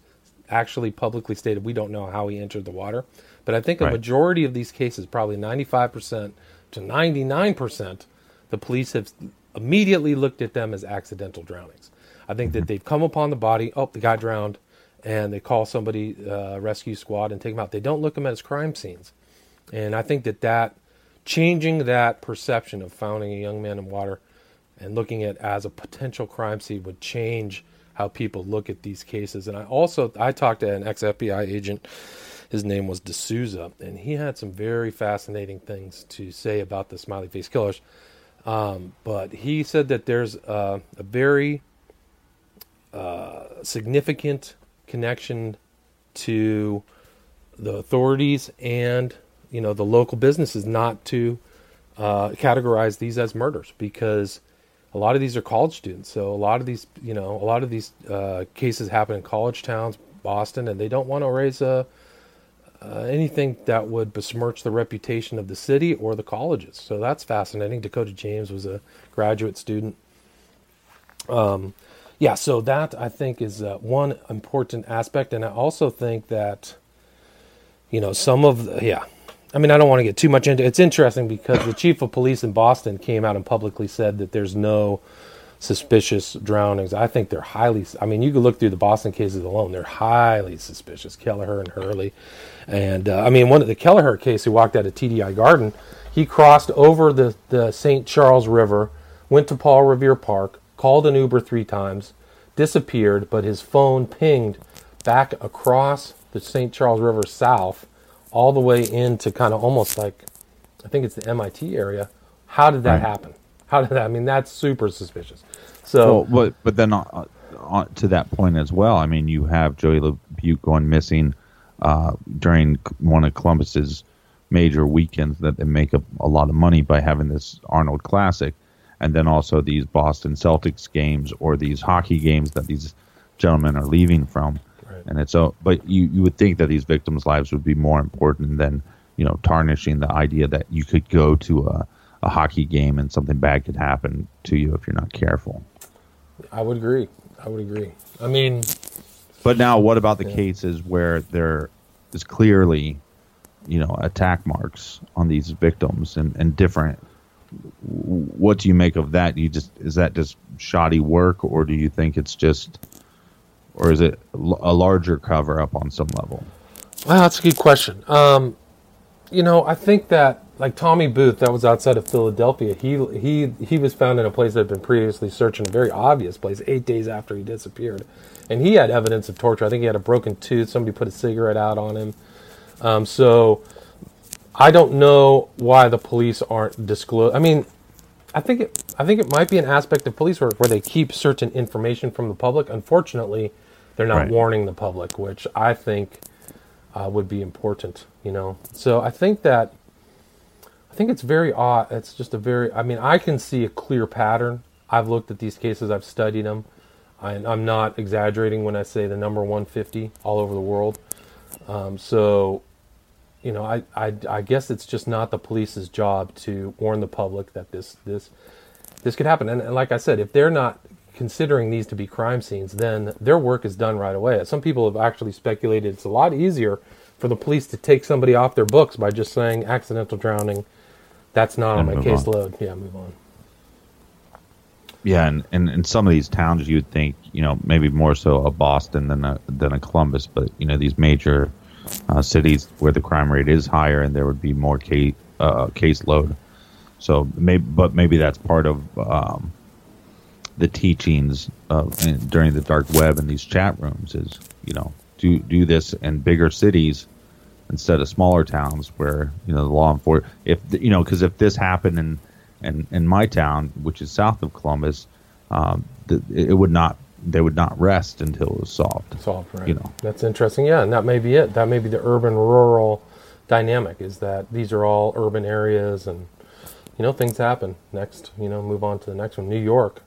actually publicly stated we don't know how he entered the water, but I think a Right. majority of these cases, probably ninety-five percent to ninety-nine percent, the police have immediately looked at them as accidental drownings. I think that they've come upon the body. Oh, the guy drowned, and they call somebody uh, rescue squad and take him out. They don't look them as crime scenes. And I think that that changing that perception of finding a young man in water and looking at it as a potential crime scene would change how people look at these cases. And I also I talked to an ex FBI agent. His name was D'Souza, and he had some very fascinating things to say about the smiley face killers. Um, but he said that there's a very uh, significant connection to the authorities and you know the local businesses not to uh, categorize these as murders because a lot of these are college students. So a lot of these, you know, a lot of these uh, cases happen in college towns, Boston, and they don't want to raise a, uh, anything that would besmirch the reputation of the city or the colleges. So that's fascinating. Dakota James was a graduate student. Um, yeah, so that I think is uh, one important aspect, and I also think that, you know, some of the, yeah, I mean, I don't want to get too much into. it. It's interesting because the chief of police in Boston came out and publicly said that there's no suspicious drownings. I think they're highly. I mean, you could look through the Boston cases alone; they're highly suspicious. Kelleher and Hurley, and uh, I mean, one of the Kelleher case, who walked out of TDI Garden, he crossed over the the St. Charles River, went to Paul Revere Park, called an Uber three times, disappeared, but his phone pinged back across the St. Charles River south all the way into kind of almost like I think it's the MIT area. How did that Right. happen? How did that? I mean, that's super suspicious. So Well, but but then uh, uh, to that point as well. I mean, you have Joey LeBeau going missing uh, during one of Columbus's major weekends that they make a, a lot of money by having this Arnold Classic, and then also these Boston Celtics games or these hockey games that these gentlemen are leaving from. Right. And it's so, but you you would think that these victims' lives would be more important than you know tarnishing the idea that you could go to a a hockey game and something bad could happen to you if you're not careful. I would agree. I would agree. I mean, But now, what about the cases where there is clearly, you know, attack marks on these victims and, and different? What do you make of that? Do you just is that just shoddy work, or do you think it's just, or is it a larger cover up on some level? Well, that's a good question. Um, you know, I think that like Tommy Booth, that was outside of Philadelphia. He he he was found in a place that had been previously searched in a very obvious place eight days after he disappeared, and he had evidence of torture. I think he had a broken tooth. Somebody put a cigarette out on him. Um, so I don't know why the police aren't disclosed. I mean, I think it. I think it might be an aspect of police work where they keep certain information from the public. Unfortunately, they're not Right. warning the public, which I think uh, would be important. You know, so I think that I think it's very odd. It's just a very. I mean, I can see a clear pattern. I've looked at these cases. I've studied them. I, I'm not exaggerating when I say the number 150 all over the world. Um, so, you know, I, I, I guess it's just not the police's job to warn the public that this this this could happen. And, and like I said, if they're not considering these to be crime scenes, then their work is done right away. Some people have actually speculated it's a lot easier for the police to take somebody off their books by just saying accidental drowning. That's not on my caseload. Yeah, move on. Yeah, and, and in some of these towns, you'd think, you know, maybe more so a Boston than a than a Columbus, but you know, these major uh, cities where the crime rate is higher, and there would be more case uh, caseload. So maybe, but maybe that's part of um, the teachings of in, during the dark web in these chat rooms is, you know, do do this in bigger cities instead of smaller towns where you know the law enforcement. If you know, because if this happened in in in my town, which is south of Columbus, um, the, it would not they would not rest until it was solved. solved, right? You know. that's interesting. Yeah, and that may be it. That may be the urban-rural dynamic. Is that these are all urban areas, and you know things happen. Next, you know, move on to the next one. New York,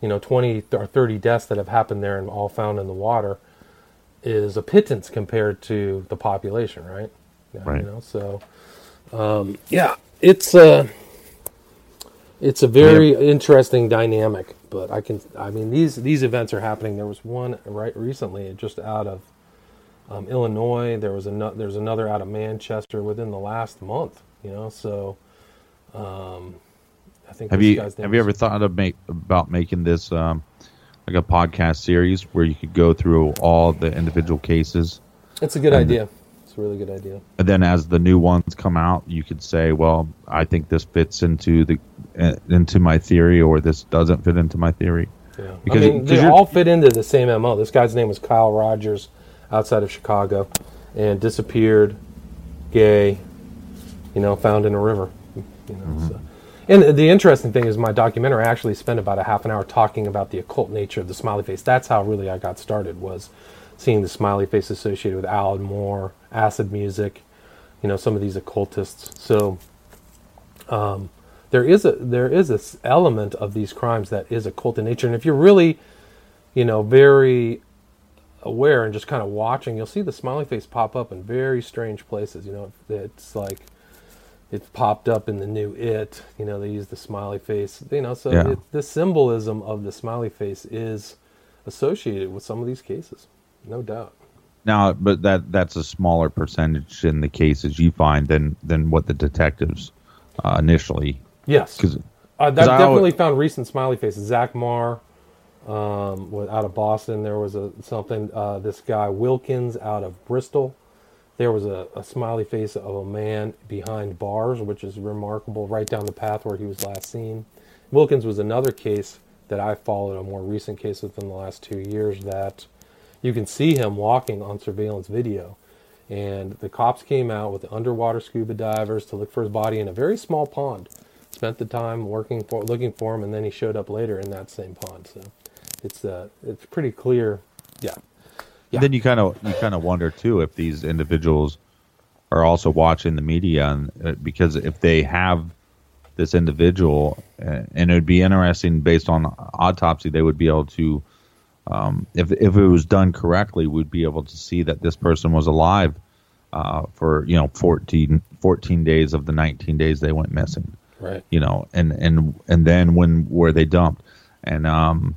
you know, twenty or thirty deaths that have happened there and all found in the water is a pittance compared to the population, right? Yeah, Right. You know, so um, yeah, it's uh it's a very interesting dynamic but i can i mean these these events are happening. There was one right recently just out of um, illinois. There was another there's another out of manchester within the last month you know so um i think Have you have you ever thought of make about making this um, like a podcast series where you could go through all the individual cases, it's a good idea. It's a really good idea. And then as the new ones come out, you could say, "Well, I think this fits into the Uh, into my theory, or this doesn't fit into my theory." Yeah, Because- I mean, they all fit into the same mo. This guy's name was Kyle Rogers, outside of Chicago, and disappeared, gay, you know, found in a river. You know, mm-hmm. so. and the interesting thing is, my documentary I actually spent about a half an hour talking about the occult nature of the smiley face. That's how really I got started was seeing the smiley face associated with Alan Moore, acid music, you know, some of these occultists. So um, there is a there is this element of these crimes that is occult in nature, and if you're really, you know, very aware and just kind of watching, you'll see the smiley face pop up in very strange places. You know, it's like it popped up in the new It. You know, they use the smiley face. You know, so Yeah. it, the symbolism of the smiley face is associated with some of these cases, no doubt. Now, but that that's a smaller percentage in the cases you find than than what the detectives uh, initially. Yes. Because Uh, that I definitely always- found recent smiley faces. Zach Marr, um, out of Boston. There was a something. Uh, this guy Wilkins out of Bristol. There was a, a smiley face of a man behind bars, which is remarkable. Right down the path where he was last seen. Wilkins was another case that I followed, a more recent case within the last two years. That you can see him walking on surveillance video. And the cops came out with the underwater scuba divers to look for his body in a very small pond. Spent the time working for looking for him, and then he showed up later in that same pond. So it's uh, it's pretty clear. Yeah, Yeah. then you kind of you kind of wonder too if these individuals are also watching the media, and uh, because if they have this individual, uh, and it would be interesting based on autopsy, they would be able to, um, if if it was done correctly, we'd be able to see that this person was alive uh, for you know 14, 14 days of the nineteen days they went missing right. you know, and and and then when were they dumped, and um,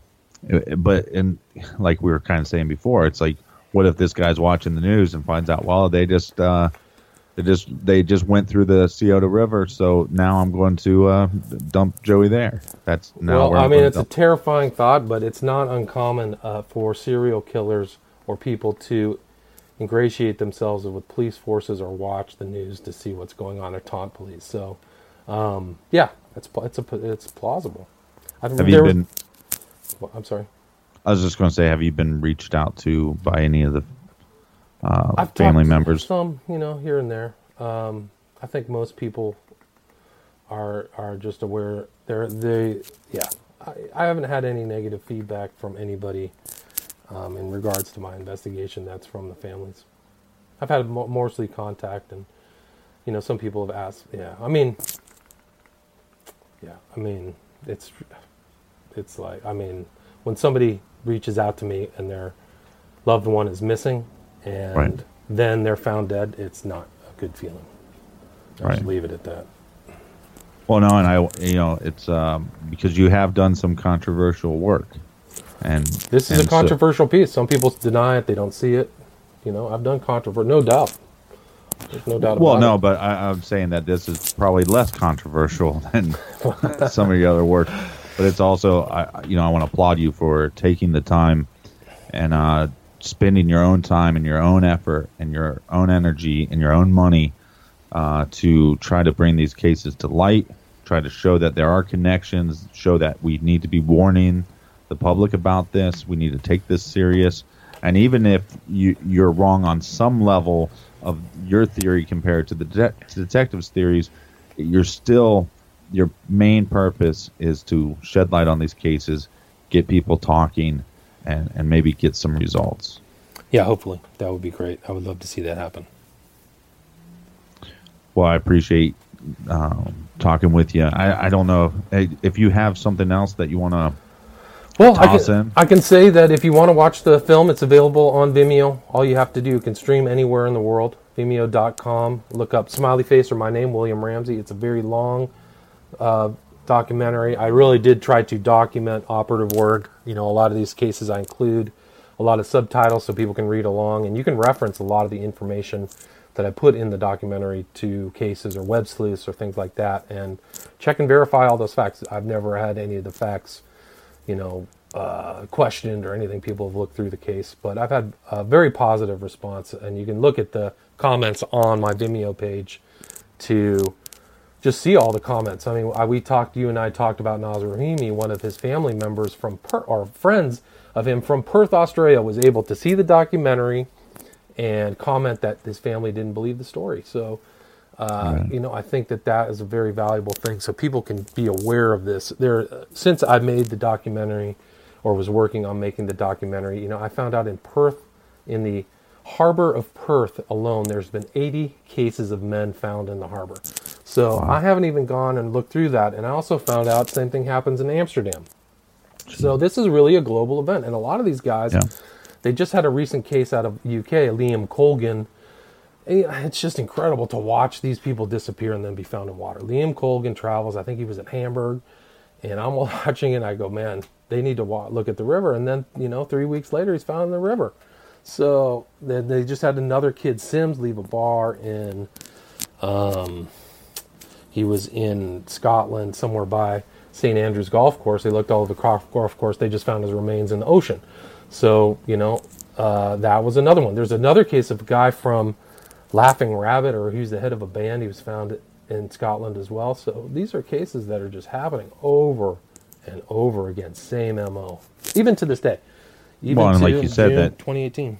but and like we were kind of saying before, it's like, what if this guy's watching the news and finds out, well, they just uh, they just they just went through the Scioto River, so now I'm going to uh, dump Joey there. That's now. well, I mean, it's a terrifying thought, but it's not uncommon uh, for serial killers or people to ingratiate themselves with police forces or watch the news to see what's going on or taunt police. So, um, yeah, it's it's a, it's plausible. I've, have you was- been? well, I'm sorry. I was just going to say, have you been reached out to by any of the uh, family members? Some, you know, here and there. Um, I think most people are are just aware. They're they yeah. I, I haven't had any negative feedback from anybody um, in regards to my investigation. That's from the families. I've had mostly contact, and you know, some people have asked. Yeah, I mean, yeah, I mean, it's it's like I mean, when somebody reaches out to me and their loved one is missing, and Right. then they're found dead, it's not a good feeling. I'll Right. just leave it at that. Well, no, and I, you know, it's um, because you have done some controversial work, and This is and a so- controversial piece. Some people deny it; they don't see it. You know, I've done controversial, no doubt. There's no doubt well, no, it. but I, I'm saying that this is probably less controversial than some of your other work. But it's also, I, you know, I want to applaud you for taking the time and uh, spending your own time and your own effort and your own energy and your own money uh, to try to bring these cases to light, try to show that there are connections, show that we need to be warning the public about this. We need to take this serious. And even if you, you're wrong on some level of your theory compared to the de- to detectives' theories, you're still your main purpose is to shed light on these cases, get people talking, and, and maybe get some results. Yeah, hopefully that would be great. I would love to see that happen. Well, I appreciate um, talking with you. I, I don't know if, if you have something else that you want to. Well, I can. I can say that if you want to watch the film, it's available on Vimeo. All you have to do, you can stream anywhere in the world. Vimeo.com. Look up Smiley Face or my name, William Ramsey. It's a very long uh, documentary. I really did try to document operative work. You know, a lot of these cases I include a lot of subtitles so people can read along, and you can reference a lot of the information that I put in the documentary to cases or web sleuths or things like that, and check and verify all those facts. I've never had any of the facts you know, uh, questioned or anything. People have looked through the case, but I've had a very positive response, and you can look at the comments on my Vimeo page to just see all the comments. I mean, I, we talked, you and I talked about Naz Rahimi, one of his family members from Perth, or friends of him from Perth, Australia, was able to see the documentary and comment that his family didn't believe the story. So, uh, you know, I think that that is a very valuable thing, so people can be aware of this. There, since I made the documentary, or was working on making the documentary, you know, I found out in Perth, in the harbor of Perth alone, there's been 80 cases of men found in the harbor. So I haven't even gone and looked through that, and I also found out same thing happens in Amsterdam. So this is really a global event, and a lot of these guys, Yeah. they just had a recent case out of UK, Liam Colgan. It's just incredible to watch these people disappear and then be found in water. Liam Colgan travels. I think he was in Hamburg, and I'm watching it. and I go, man, they need to wa- look at the river. And then you know, three weeks later, he's found in the river. So then they just had another kid, Sims, leave a bar in. Um, he was in Scotland, somewhere by St Andrews Golf Course. They looked all over the golf course. They just found his remains in the ocean. So you know, uh, that was another one. There's another case of a guy from Laughing Rabbit, or he's the head of a band. He was found in Scotland as well. So these are cases that are just happening over and over again. Same mo, even to this day. Even Well, and to like you said June that- 2018.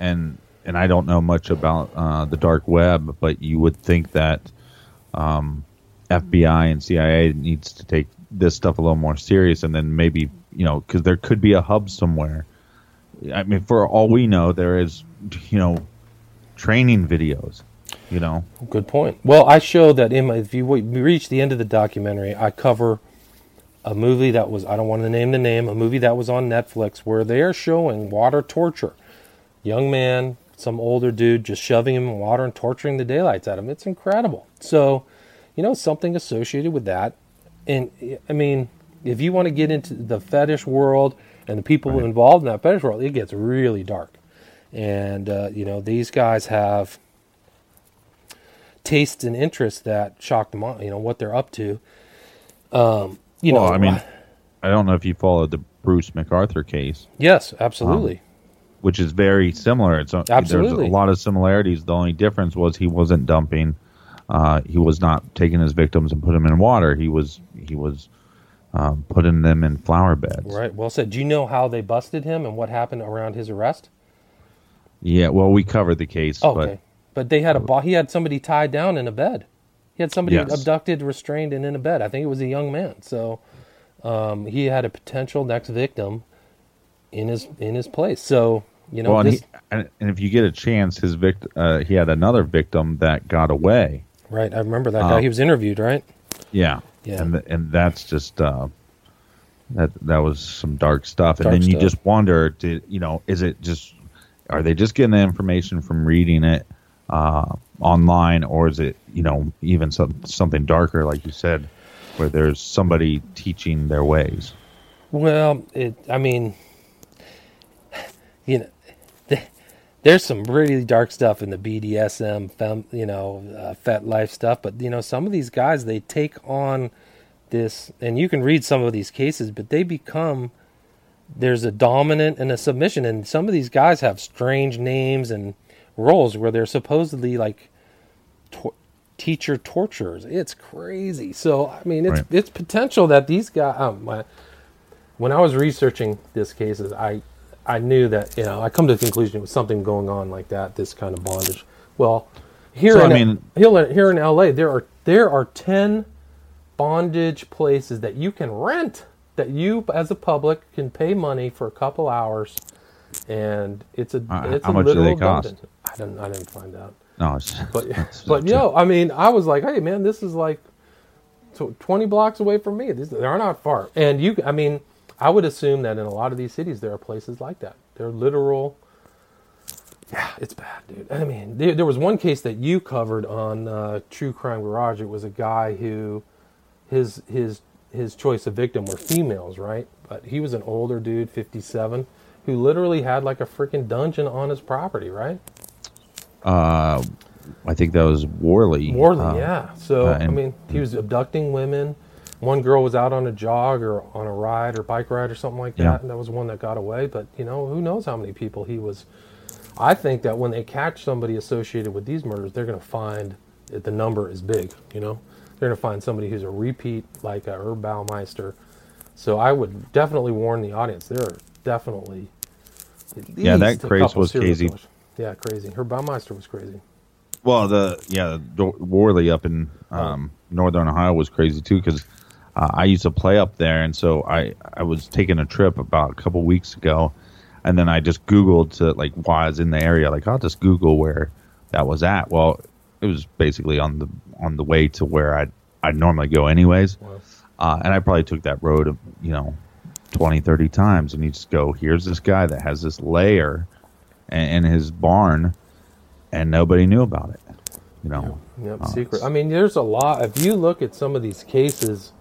and and I don't know much about uh, the dark web, but you would think that um, FBI and CIA needs to take this stuff a little more serious, and then maybe you know because there could be a hub somewhere. I mean, for all we know, there is you know training videos. You know, Good point. Well, I show that in my, if you reach the end of the documentary, I cover a movie that was, I don't want to name the name, a movie that was on Netflix where they are showing water torture. Young man, some older dude just shoving him in water and torturing the daylights out of him. It's incredible. So, you know, something associated with that. And I mean, if you want to get into the fetish world and the people involved in that fetish world, it gets really dark. And, uh, you know, these guys have tastes and interests that shock them on, you know, what they're up to. Um, you well, know, I mean, I don't know if you followed the Bruce McArthur case. yes, absolutely. which is very similar. It's Absolutely. There's a lot of similarities. The only difference was he wasn't dumping. Uh, he was not taking his victims and put them in water. He was he was um, putting them in flower beds. right. Well said. Do you know how they busted him and what happened around his arrest? Yeah. Well, we covered the case, Oh, but okay. But they had a bo- he had somebody tied down in a bed. He had somebody Yes. abducted, restrained, and in a bed. I think it was a young man. So um, he had a potential next victim in his in his place. So you know, well, and, this, he, and, if you get a chance, his vict- uh, he had another victim that got away. right? I remember that Uh, guy. He was interviewed, right? Yeah, Yeah. and and that's just uh, that that was some dark stuff. And then you stuff. just wonder, did you know? Is it just are they just getting the information from reading it uh, online, or is it you know even some something darker, like you said, where there's somebody teaching their ways? Well, it. I mean, you know, th- there's some really dark stuff in the BDSM, fem, you know, uh, FetLife stuff. But you know, some of these guys they take on this, and you can read some of these cases, but they become there's a dominant and a submission, and some of these guys have strange names and roles where they're supposedly like tor- teacher torturers. It's crazy. So I mean, it's Right. it's potential that these guys. Um, my, when I was researching this cases, I I knew that you know I come to the conclusion it was something going on like that, this kind of bondage. Well, here So, in I mean- here, here in LA, there are there are ten bondage places that you can rent that you as a public can pay money for a couple hours, and it's a Uh, it's how a much do they cost? dungeon. I didn't I didn't find out. No, it's, But it's but yo, I mean, I was like, hey man, this is like tw- twenty blocks away from me. These they're not far, and you, I mean, I would assume that in a lot of these cities there are places like that. They're literal. Yeah, it's bad, dude. I mean, there, there was one case that you covered on uh, True Crime Garage. It was a guy who his his his choice of victim were females, right? But he was an older dude, fifty seven, who literally had like a freaking dungeon on his property, right? uh, I think that was Worley. Worley, uh, yeah. So uh, I mean, he was abducting women. One girl was out on a jog or on a ride or bike ride or something like that, Yeah. and that was one that got away. But you know, who knows how many people he was? I think that when they catch somebody associated with these murders, they're going to find that the number is big. You know, they're going to find somebody who's a repeat, like a Herb Baumeister. So I would definitely warn the audience. There are definitely Yeah, that craze was crazy. killers. Yeah, crazy. Herb Baumeister was crazy. Well, the yeah, the Worley up in um, northern Ohio was crazy too because uh, I used to play up there, and so I I was taking a trip about a couple weeks ago, and then I just Googled to like while I was in the area, like I'll just Google where that was at. Well, it was basically on the on the way to where I I would normally go anyways, uh, and I probably took that road you know 20, 30 times, and you just go, here's this guy that has this layer in, in his barn and nobody knew about it. You know, Yep, Uh, secret. I mean, there's a lot. If you look at some of these cases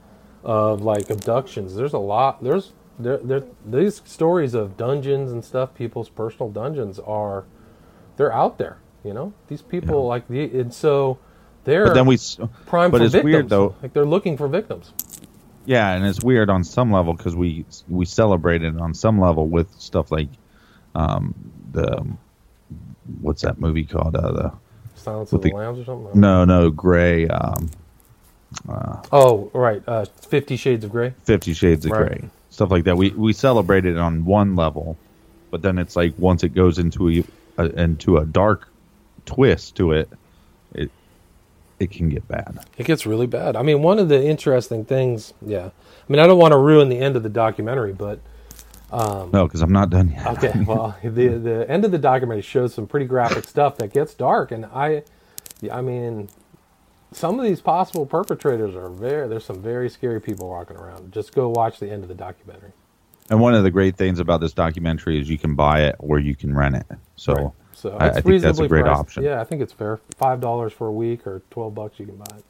of like abductions, there's a lot. There's there, there these stories of dungeons and stuff. People's personal dungeons are they're out there. You know, these people like the and so they're but then we, prime but for it's victims. weird though. Like they're looking for victims. Yeah, and it's weird on some level because we we celebrate it on some level with stuff like um, the what's that movie called? Uh, the Silence of the, the- Lambs or something. no, no, Grey, um, Oh, right. Uh, Fifty Shades of Grey. Fifty Shades of Right. Grey, stuff like that. We we celebrated on one level, but then it's like once it goes into a, a into a dark twist to it, it it can get bad. It gets really bad. I mean, one of the interesting things. Yeah. I mean, I don't want to ruin the end of the documentary, but um, No, because I'm not done yet. Okay, well, the the end of the documentary shows some pretty graphic stuff that gets dark, and I, I mean, some of these possible perpetrators are very. There's some very scary people walking around. Just go watch the end of the documentary. And one of the great things about this documentary is you can buy it or you can rent it. So, So I, I think that's a great priced. option. Yeah, I think it's fair. Five dollars for a week or twelve bucks you can buy it.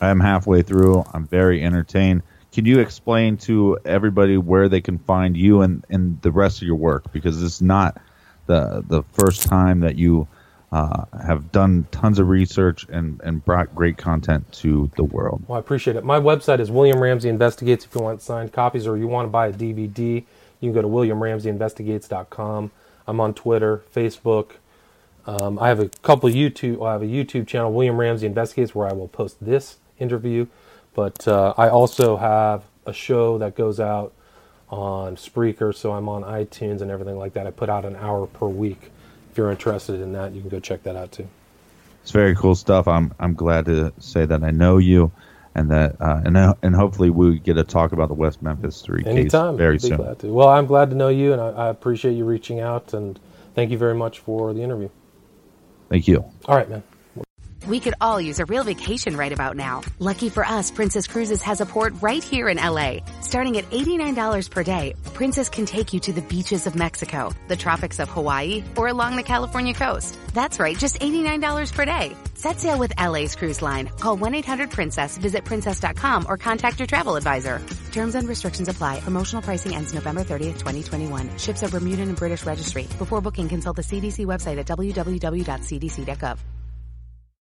I'm halfway through. I'm very entertained. Can you explain to everybody where they can find you and, and the rest of your work? Because it's not the the first time that you uh, have done tons of research and, and brought great content to the world. Well, I appreciate it. My website is William Ramsey Investigates. If you want signed copies or you want to buy a DVD, you can go to WilliamRamseyInvestigates.com. I'm on Twitter, Facebook. Um, I have a couple YouTube. I have a YouTube channel, William Ramsey Investigates, where I will post this interview. But uh, I also have a show that goes out on Spreaker, so I'm on iTunes and everything like that. I put out an hour per week. If you're interested in that, you can go check that out too. it's very cool stuff. I'm I'm glad to say that I know you, and that uh, and uh, and hopefully we get to talk about the West Memphis Three Anytime. case very soon. Well, I'm glad to know you, and I, I appreciate you reaching out. And thank you very much for the interview. Thank you. All right, man. We could all use a real vacation right about now. Lucky for us, Princess Cruises has a port right here in LA. Starting at $89 per day, Princess can take you to the beaches of Mexico, the tropics of Hawaii, or along the California coast. That's right, just $89 per day. Set sail with LA's cruise line. Call 1-800-PRINCESS, visit princess.com, or contact your travel advisor. Terms and restrictions apply. Promotional pricing ends November 30th, 2021. Ships are Bermudan and British registry. Before booking, consult the CDC website at www.cdc.gov.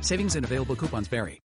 Savings and available coupons vary.